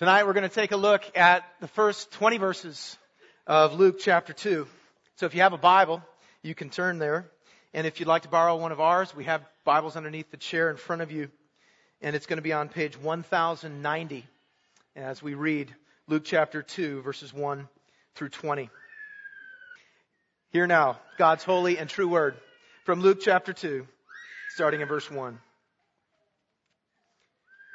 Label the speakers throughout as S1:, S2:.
S1: Tonight we're going to take a look at the first 20 verses of Luke chapter 2. So if you have a Bible, you can turn there. And if you'd like to borrow one of ours, we have Bibles underneath the chair in front of you. And it's going to be on page 1090 as we read Luke chapter 2 verses 1 through 20. Hear now God's holy and true word from Luke chapter 2, starting in verse 1.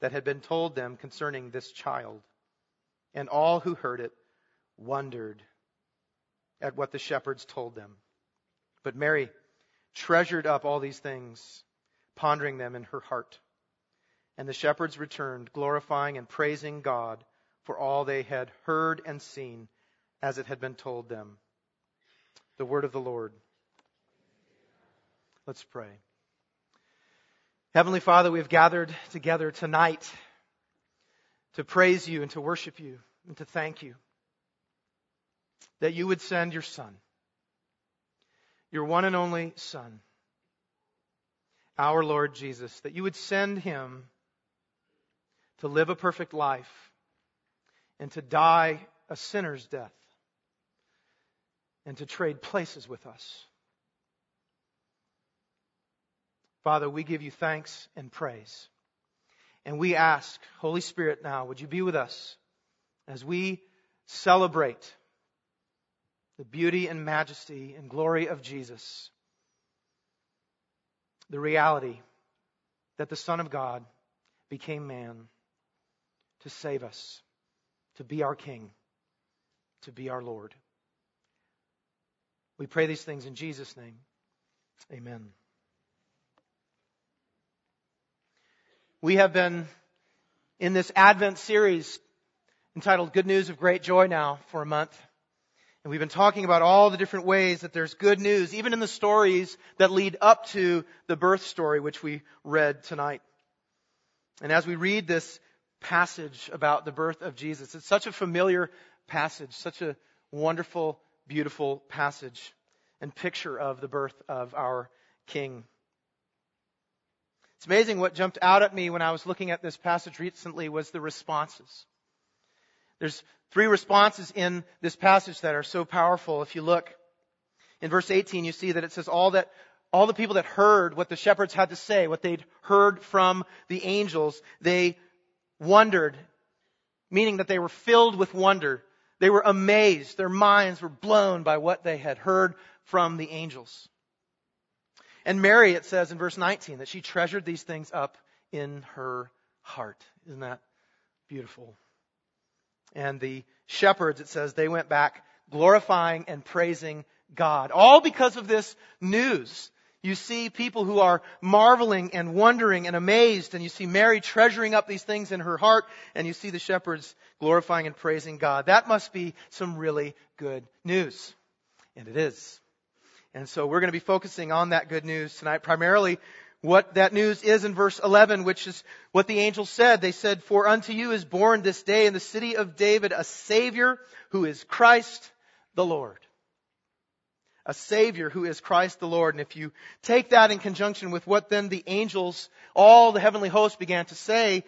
S1: that had been told them concerning this child. And all who heard it wondered at what the shepherds told them. But Mary treasured up all these things, pondering them in her heart. And the shepherds returned, glorifying and praising God for all they had heard and seen as it had been told them. The word of the Lord. Let's pray. Heavenly Father, we have gathered together tonight to praise you and to worship you and to thank you that you would send your Son, your one and only Son, our Lord Jesus, that you would send him to live a perfect life and to die a sinner's death and to trade places with us. Father, we give you thanks and praise. And we ask, Holy Spirit, now, would you be with us as we celebrate the beauty and majesty and glory of Jesus? The reality that the Son of God became man to save us, to be our King, to be our Lord. We pray these things in Jesus' name. Amen. We have been in this Advent series entitled Good News of Great Joy now for a month. And we've been talking about all the different ways that there's good news, even in the stories that lead up to the birth story, which we read tonight. And as we read this passage about the birth of Jesus, it's such a familiar passage, such a wonderful, beautiful passage and picture of the birth of our King. It's amazing what jumped out at me when I was looking at this passage recently was the responses. There's three responses in this passage that are so powerful. If you look in verse 18, you see that it says all that all the people that heard what the shepherds had to say, what they'd heard from the angels, they wondered, meaning that they were filled with wonder. They were amazed. Their minds were blown by what they had heard from the angels. And Mary, it says in verse 19, that she treasured these things up in her heart. Isn't that beautiful? And the shepherds, it says, they went back glorifying and praising God. All because of this news. You see people who are marveling and wondering and amazed, and you see Mary treasuring up these things in her heart, and you see the shepherds glorifying and praising God. That must be some really good news. And it is. And so we're going to be focusing on that good news tonight, primarily what that news is in verse 11, which is what the angels said. They said, For unto you is born this day in the city of David a Savior who is Christ the Lord. A Savior who is Christ the Lord. And if you take that in conjunction with what then the angels, all the heavenly hosts began to say,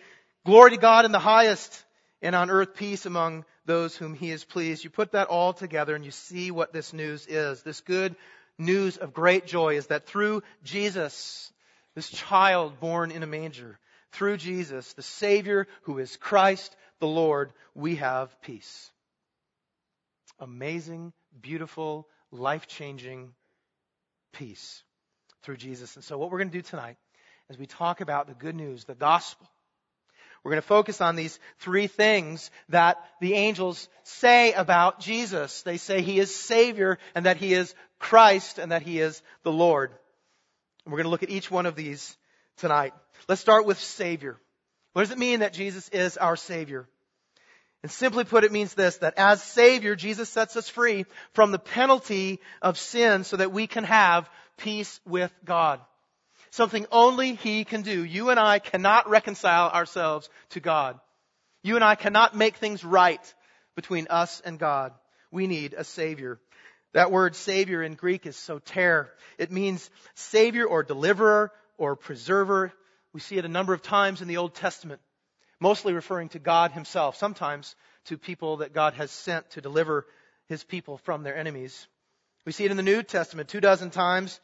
S1: Glory to God in the highest, and on earth peace among those whom he is pleased. You put that all together and you see what this news is. This good news of great joy is that through Jesus, this child born in a manger, through Jesus, the Savior who is Christ the Lord, we have peace. Amazing, beautiful, life changing peace through Jesus. And so, what we're going to do tonight as we talk about the good news, the gospel, we're going to focus on these three things that the angels say about Jesus. They say he is Savior and that he is Christ and that he is the Lord. And we're going to look at each one of these tonight. Let's start with Savior. What does it mean that Jesus is our Savior? And simply put, it means this, that as Savior, Jesus sets us free from the penalty of sin so that we can have peace with God. Something only He can do. You and I cannot reconcile ourselves to God. You and I cannot make things right between us and God. We need a Savior. That word Savior in Greek is soter. It means Savior or deliverer or preserver. We see it a number of times in the Old Testament, mostly referring to God Himself, sometimes to people that God has sent to deliver His people from their enemies. We see it in the New Testament two dozen times.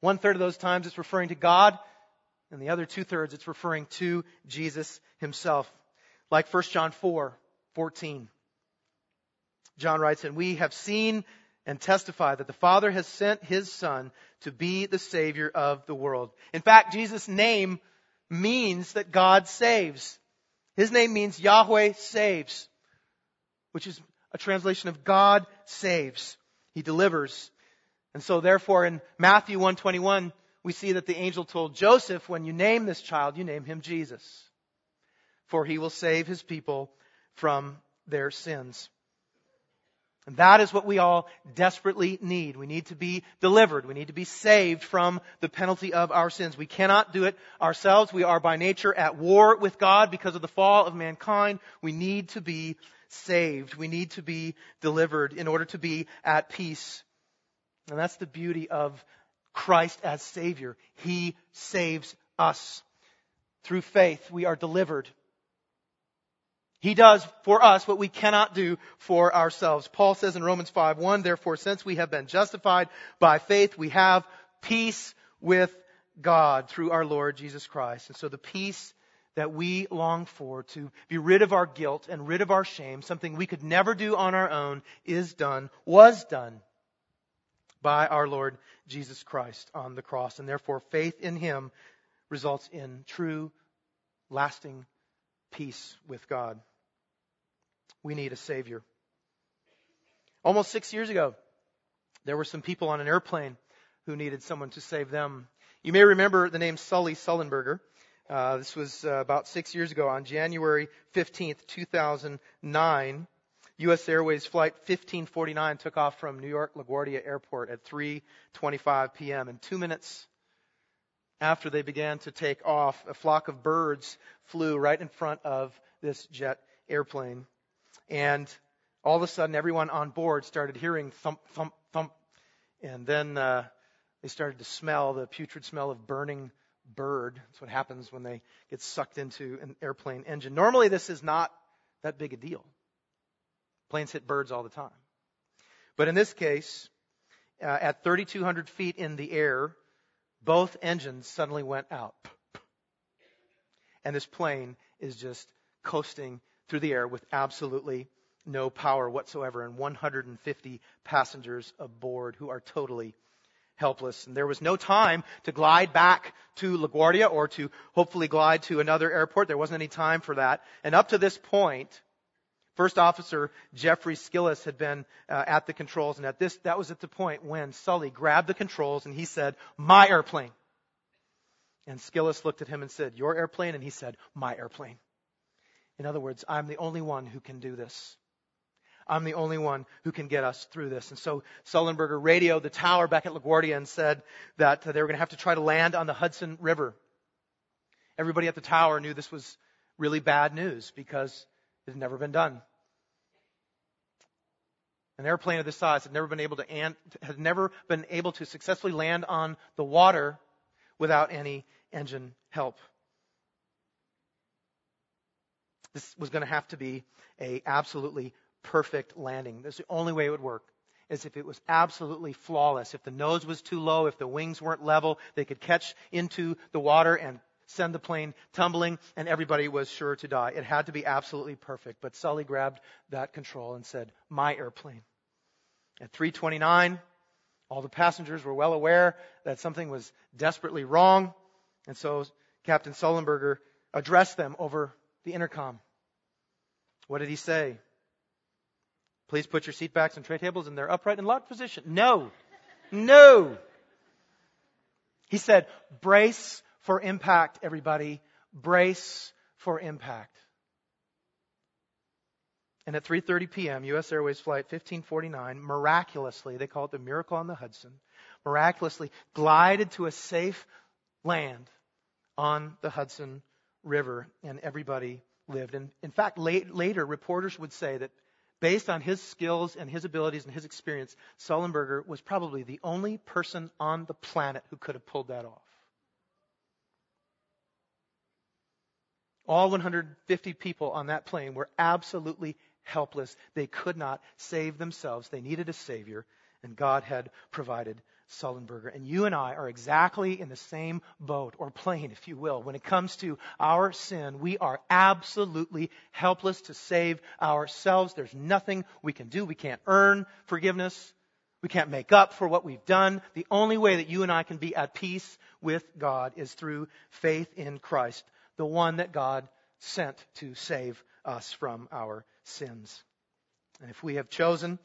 S1: One third of those times it's referring to God, and the other two thirds it's referring to Jesus himself. Like 1 John 4, 14. John writes, And we have seen and testify that the Father has sent his Son to be the Savior of the world. In fact, Jesus' name means that God saves. His name means Yahweh saves, which is a translation of God saves. He delivers. And so therefore in Matthew 121, we see that the angel told Joseph, when you name this child, you name him Jesus. For he will save his people from their sins. And that is what we all desperately need. We need to be delivered. We need to be saved from the penalty of our sins. We cannot do it ourselves. We are by nature at war with God because of the fall of mankind. We need to be saved. We need to be delivered in order to be at peace and that's the beauty of Christ as Savior. He saves us. Through faith, we are delivered. He does for us what we cannot do for ourselves. Paul says in Romans 5, 1, therefore since we have been justified by faith, we have peace with God through our Lord Jesus Christ. And so the peace that we long for to be rid of our guilt and rid of our shame, something we could never do on our own, is done, was done by our Lord Jesus Christ on the cross. And therefore, faith in Him results in true, lasting peace with God. We need a Savior. Almost six years ago, there were some people on an airplane who needed someone to save them. You may remember the name Sully Sullenberger. Uh, this was uh, about six years ago on January 15th, 2009. U.S. Airways Flight 1549 took off from New York LaGuardia Airport at 3:25 p.m. and 2 minutes after they began to take off, a flock of birds flew right in front of this jet airplane. And all of a sudden, everyone on board started hearing thump, thump, thump. And then uh, they started to smell the putrid smell of burning bird. That's what happens when they get sucked into an airplane engine. Normally, this is not that big a deal. Planes hit birds all the time. But in this case, uh, at 3,200 feet in the air, both engines suddenly went out. And this plane is just coasting through the air with absolutely no power whatsoever and 150 passengers aboard who are totally helpless. And there was no time to glide back to LaGuardia or to hopefully glide to another airport. There wasn't any time for that. And up to this point, First officer Jeffrey Skillis had been uh, at the controls, and at this, that was at the point when Sully grabbed the controls and he said, "My airplane." And Skillis looked at him and said, "Your airplane?" And he said, "My airplane." In other words, I'm the only one who can do this. I'm the only one who can get us through this. And so Sullenberger radioed the tower back at LaGuardia and said that they were going to have to try to land on the Hudson River. Everybody at the tower knew this was really bad news because it had never been done. An airplane of this size had never been able to had never been able to successfully land on the water without any engine help. This was going to have to be a absolutely perfect landing. That's the only way it would work. Is if it was absolutely flawless. If the nose was too low, if the wings weren't level, they could catch into the water and send the plane tumbling, and everybody was sure to die. It had to be absolutely perfect. But Sully grabbed that control and said, My airplane. At 329, all the passengers were well aware that something was desperately wrong, and so Captain Sullenberger addressed them over the intercom. What did he say? Please put your seat backs and tray tables in their upright and locked position. No. No. He said, brace for impact, everybody. Brace for impact. And at 3:30 p.m., U.S. Airways flight 1549 miraculously, they call it the miracle on the Hudson, miraculously glided to a safe land on the Hudson River, and everybody lived. And in fact, late, later reporters would say that Based on his skills and his abilities and his experience, Sullenberger was probably the only person on the planet who could have pulled that off. All 150 people on that plane were absolutely helpless. They could not save themselves. They needed a Savior, and God had provided Sullenberger. And you and I are exactly in the same boat, or plane, if you will. When it comes to our sin, we are absolutely helpless to save ourselves. There's nothing we can do. We can't earn forgiveness. We can't make up for what we've done. The only way that you and I can be at peace with God is through faith in Christ, the one that God sent to save us from our sins. And if we have chosen,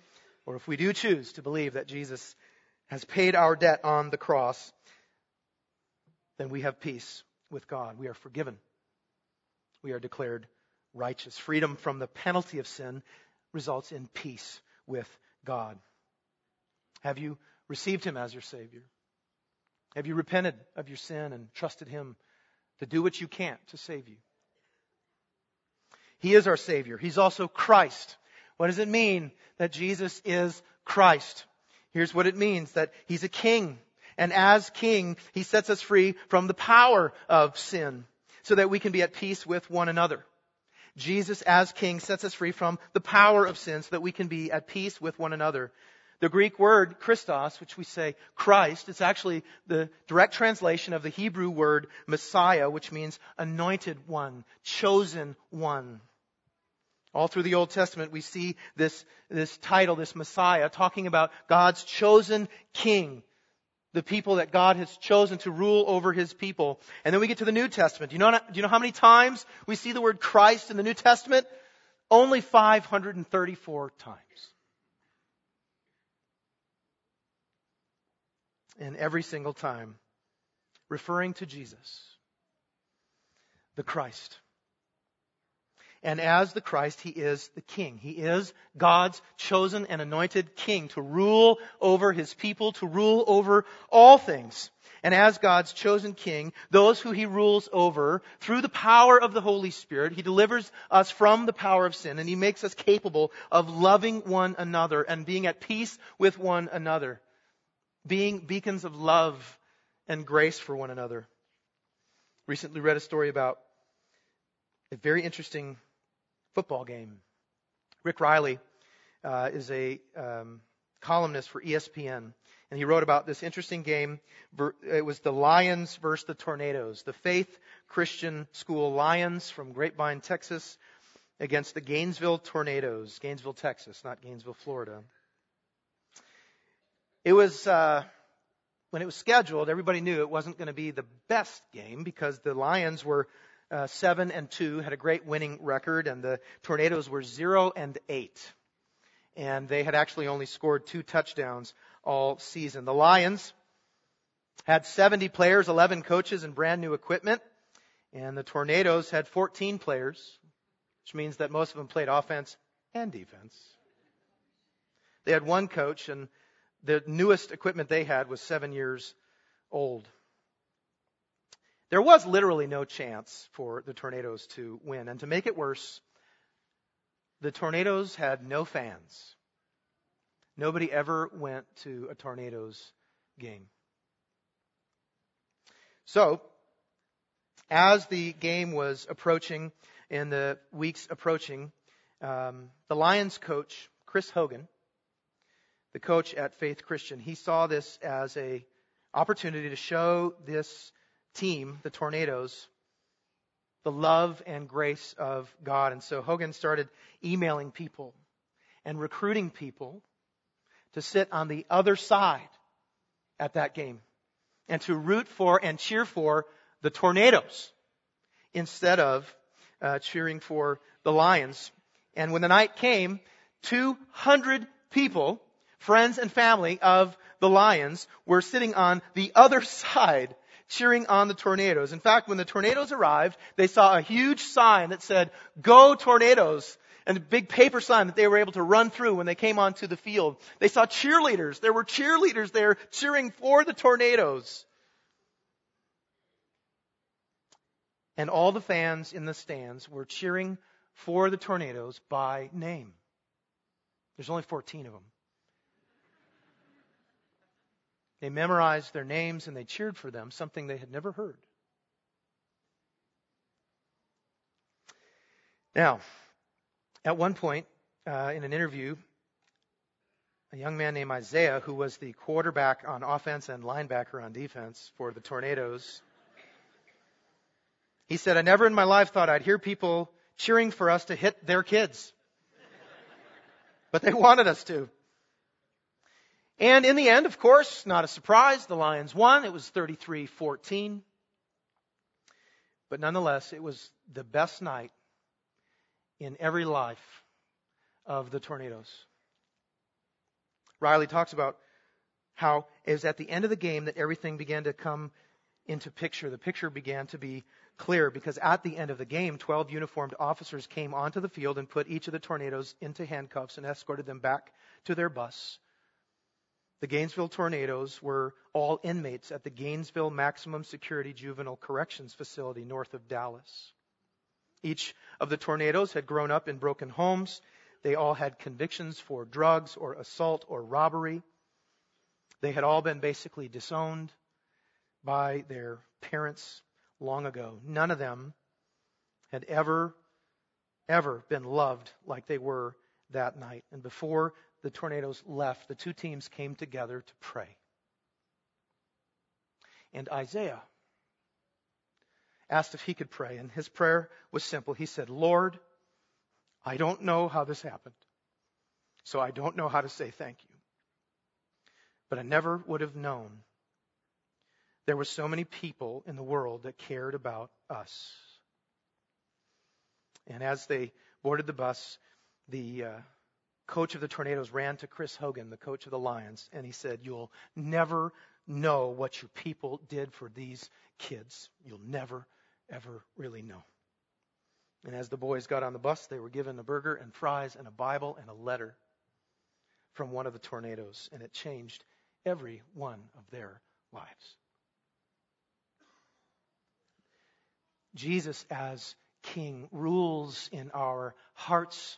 S1: or if we do choose to believe that Jesus has paid our debt on the cross, then we have peace with God. We are forgiven. We are declared righteous. Freedom from the penalty of sin results in peace with God. Have you received Him as your Savior? Have you repented of your sin and trusted Him to do what you can't to save you? He is our Savior. He's also Christ. What does it mean that Jesus is Christ? Here's what it means that he's a king. And as king, he sets us free from the power of sin so that we can be at peace with one another. Jesus as king sets us free from the power of sin so that we can be at peace with one another. The Greek word Christos, which we say Christ, it's actually the direct translation of the Hebrew word Messiah, which means anointed one, chosen one. All through the Old Testament, we see this, this title, this Messiah, talking about God's chosen king, the people that God has chosen to rule over his people. And then we get to the New Testament. Do you know, do you know how many times we see the word Christ in the New Testament? Only 534 times. And every single time, referring to Jesus, the Christ. And as the Christ, He is the King. He is God's chosen and anointed King to rule over His people, to rule over all things. And as God's chosen King, those who He rules over, through the power of the Holy Spirit, He delivers us from the power of sin and He makes us capable of loving one another and being at peace with one another. Being beacons of love and grace for one another. Recently read a story about a very interesting football game. Rick Reilly uh, is a um, columnist for ESPN, and he wrote about this interesting game. It was the Lions versus the Tornadoes, the Faith Christian School Lions from Grapevine, Texas, against the Gainesville Tornadoes, Gainesville, Texas, not Gainesville, Florida. It was uh, when it was scheduled. Everybody knew it wasn't going to be the best game because the Lions were uh, seven and two, had a great winning record, and the Tornadoes were zero and eight. And they had actually only scored two touchdowns all season. The Lions had 70 players, 11 coaches, and brand new equipment. And the Tornadoes had 14 players, which means that most of them played offense and defense. They had one coach, and the newest equipment they had was seven years old. There was literally no chance for the Tornadoes to win. And to make it worse, the Tornadoes had no fans. Nobody ever went to a Tornadoes game. So, as the game was approaching and the weeks approaching, um, the Lions coach, Kris Hogan, the coach at Faith Christian, he saw this as a opportunity to show this team, the Tornadoes, the love and grace of God. And so Hogan started emailing people and recruiting people to sit on the other side at that game and to root for and cheer for the Tornadoes instead of uh, cheering for the Lions. And when the night came, 200 people, friends and family of the Lions, were sitting on the other side cheering on the tornadoes. In fact, when the tornadoes arrived, they saw a huge sign that said, Go Tornadoes! And a big paper sign that they were able to run through when they came onto the field. They saw cheerleaders. There were cheerleaders there cheering for the tornadoes. And all the fans in the stands were cheering for the tornadoes by name. There's only 14 of them. They memorized their names and they cheered for them, something they had never heard. Now, at one point uh, in an interview, a young man named Isaiah, who was the quarterback on offense and linebacker on defense for the Tornadoes, he said, I never in my life thought I'd hear people cheering for us to hit their kids. but they wanted us to. And in the end, of course, not a surprise, the Lions won. It was 33 14. But nonetheless, it was the best night in every life of the tornadoes. Reilly talks about how it was at the end of the game that everything began to come into picture. The picture began to be clear because at the end of the game, 12 uniformed officers came onto the field and put each of the tornadoes into handcuffs and escorted them back to their bus the Gainesville Tornadoes were all inmates at the Gainesville Maximum Security Juvenile Corrections Facility north of Dallas. Each of the tornadoes had grown up in broken homes. They all had convictions for drugs or assault or robbery. They had all been basically disowned by their parents long ago. None of them had ever, ever been loved like they were that night. And before the tornadoes left, the two teams came together to pray. And Isaiah asked if he could pray, and his prayer was simple. He said, Lord, I don't know how this happened, so I don't know how to say thank you. But I never would have known there were so many people in the world that cared about us. And as they boarded the bus, the uh, coach of the Tornadoes ran to Kris Hogan, the coach of the Lions, and he said, You'll never know what your people did for these kids. You'll never, ever really know. And as the boys got on the bus, they were given a burger and fries and a Bible and a letter from one of the tornadoes, and it changed every one of their lives. Jesus, as King, rules in our hearts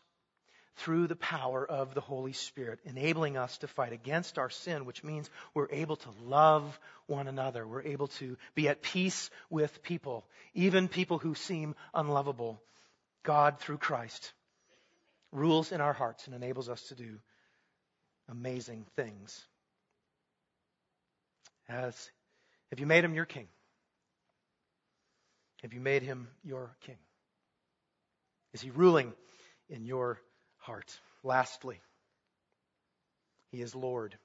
S1: through the power of the Holy Spirit, enabling us to fight against our sin, which means we're able to love one another. We're able to be at peace with people, even people who seem unlovable. God, through Christ, rules in our hearts and enables us to do amazing things. As have you made him your king? Have you made him your king? Is he ruling in your heart. Lastly, He is Lord.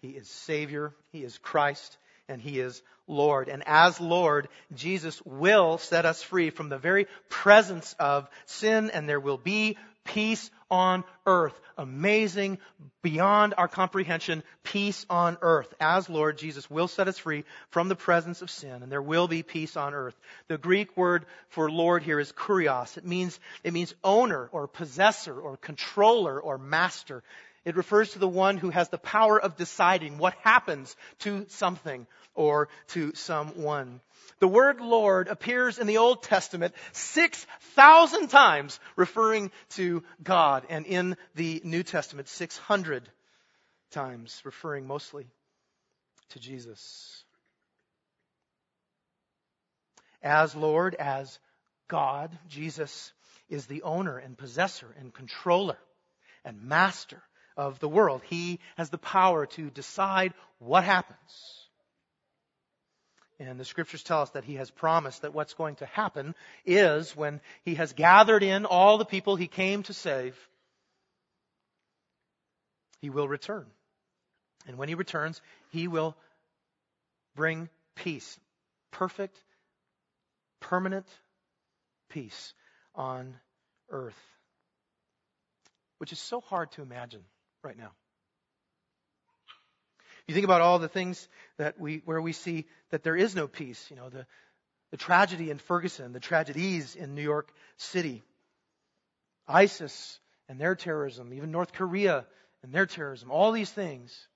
S1: He is Savior. He is Christ. and He is Lord. And as Lord, Jesus will set us free from the very presence of sin and there will be peace on earth. Amazing, beyond our comprehension, peace on earth. As Lord, Jesus will set us free from the presence of sin, and there will be peace on earth. The Greek word for Lord here is kurios. It means, it means owner or possessor or controller or master. It refers to the one who has the power of deciding what happens to something or to someone. The word Lord appears in the Old Testament 6,000 times referring to God, and in the New Testament 600 times referring mostly to Jesus. As Lord, as God, Jesus is the owner and possessor and controller and master of the world. He has the power to decide what happens and the scriptures tell us that he has promised that what's going to happen is when he has gathered in all the people he came to save, he will return. And when he returns, he will bring peace. Perfect, permanent peace on earth. Which is so hard to imagine right now. You think about all the things that we, where we see that there is no peace. You know, the, the tragedy in Ferguson, the tragedies in New York City, ISIS and their terrorism, even North Korea and their terrorism, all these things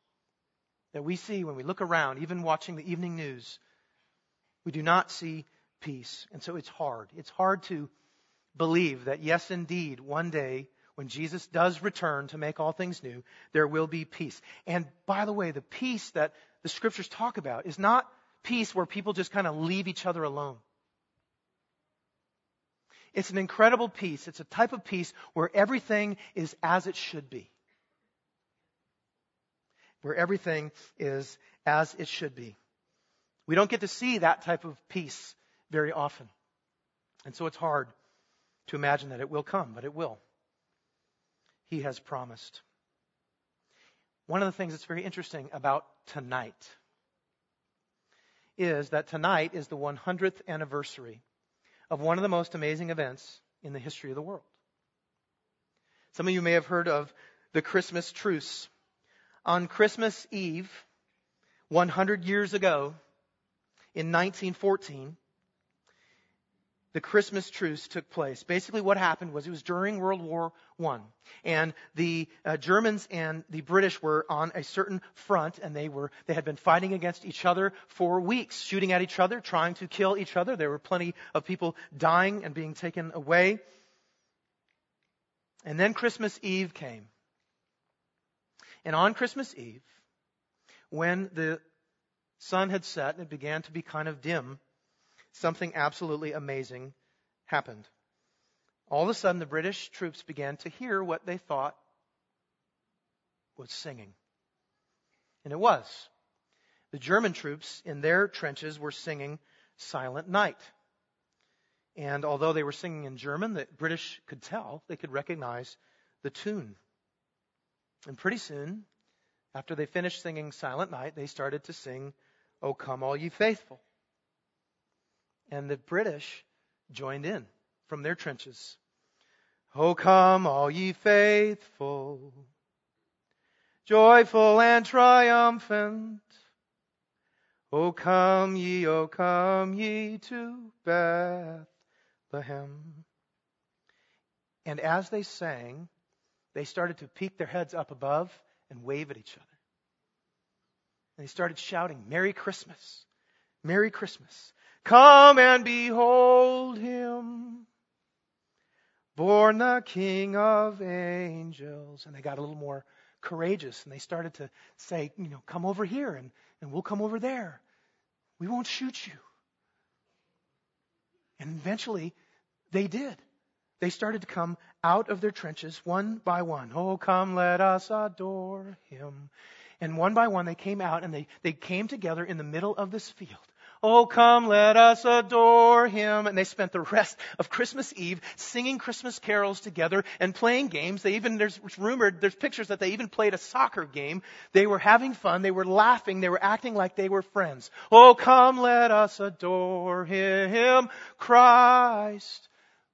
S1: that we see when we look around, even watching the evening news, we do not see peace. And so it's hard. It's hard to believe that, yes, indeed, one day when Jesus does return to make all things new, there will be peace. And by the way, the peace that the scriptures talk about is not peace where people just kind of leave each other alone. It's an incredible peace. It's a type of peace where everything is as it should be. Where everything is as it should be. We don't get to see that type of peace very often. And so it's hard to imagine that it will come, but it will he has promised. One of the things that's very interesting about tonight is that tonight is the 100th anniversary of one of the most amazing events in the history of the world. Some of you may have heard of the Christmas truce. On Christmas Eve, 100 years ago, in 1914, the Christmas truce took place. Basically, what happened was it was during World War One, and the uh, Germans and the British were on a certain front, and they were they had been fighting against each other for weeks, shooting at each other, trying to kill each other. There were plenty of people dying and being taken away. And then Christmas Eve came, and on Christmas Eve, when the sun had set and it began to be kind of dim something absolutely amazing happened. All of a sudden, the British troops began to hear what they thought was singing. And it was. The German troops in their trenches were singing Silent Night. And although they were singing in German, the British could tell, they could recognize the tune. And pretty soon, after they finished singing Silent Night, they started to sing, O come all ye faithful. And the British joined in from their trenches. Oh, come, all ye faithful, joyful and triumphant. Oh, come ye, oh, come ye to Bethlehem. And as they sang, they started to peek their heads up above and wave at each other. And they started shouting, Merry Christmas! Merry Christmas! Come and behold him, born the King of angels. And they got a little more courageous and they started to say, you know, come over here and, and we'll come over there. We won't shoot you. And eventually they did. They started to come out of their trenches one by one. Oh, come, let us adore him. And one by one they came out and they, they came together in the middle of this field Oh, come, let us adore him. And they spent the rest of Christmas Eve singing Christmas carols together and playing games. They even, there's rumored, there's pictures that they even played a soccer game. They were having fun. They were laughing. They were acting like they were friends. Oh, come, let us adore him, Christ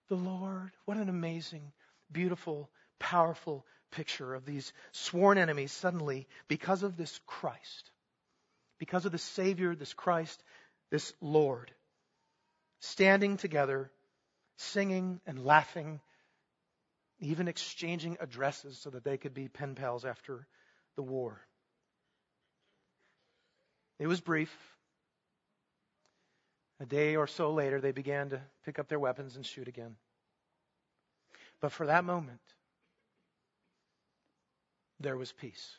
S1: the Lord. What an amazing, beautiful, powerful picture of these sworn enemies suddenly, because of this Christ, because of the Savior, this Christ, this Lord, standing together, singing and laughing, even exchanging addresses so that they could be pen pals after the war. It was brief. A day or so later, they began to pick up their weapons and shoot again. But for that moment, there was peace.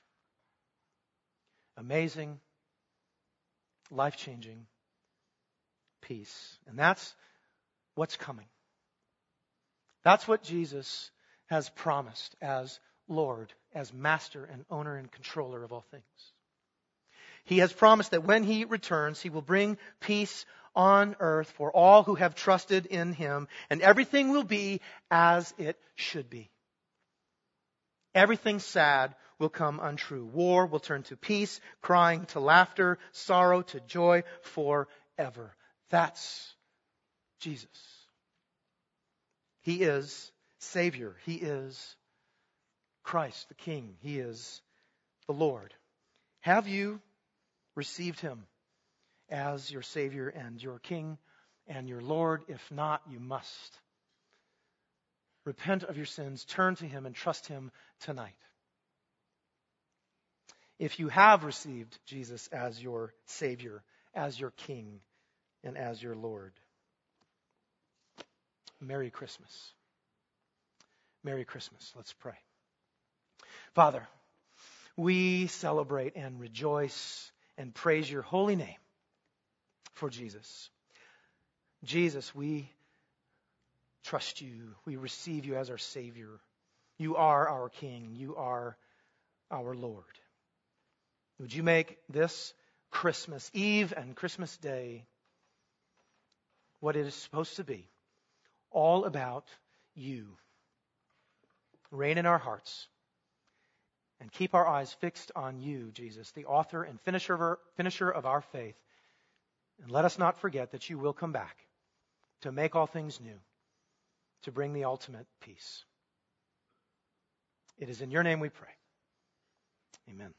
S1: Amazing, life changing peace. And that's what's coming. That's what Jesus has promised as Lord, as master and owner and controller of all things. He has promised that when he returns, he will bring peace on earth for all who have trusted in him, and everything will be as it should be. Everything sad will come untrue. War will turn to peace, crying to laughter, sorrow to joy forever. That's Jesus. He is Savior. He is Christ, the King. He is the Lord. Have you received Him as your Savior and your King and your Lord? If not, you must. Repent of your sins, turn to Him, and trust Him tonight. If you have received Jesus as your Savior, as your King, and as your Lord. Merry Christmas. Merry Christmas. Let's pray. Father, we celebrate and rejoice and praise your holy name for Jesus. Jesus, we trust you. We receive you as our Savior. You are our King. You are our Lord. Would you make this Christmas Eve and Christmas Day what it is supposed to be all about you? Reign in our hearts and keep our eyes fixed on you, Jesus, the author and finisher of our, finisher of our faith. And let us not forget that you will come back to make all things new, to bring the ultimate peace. It is in your name we pray. Amen.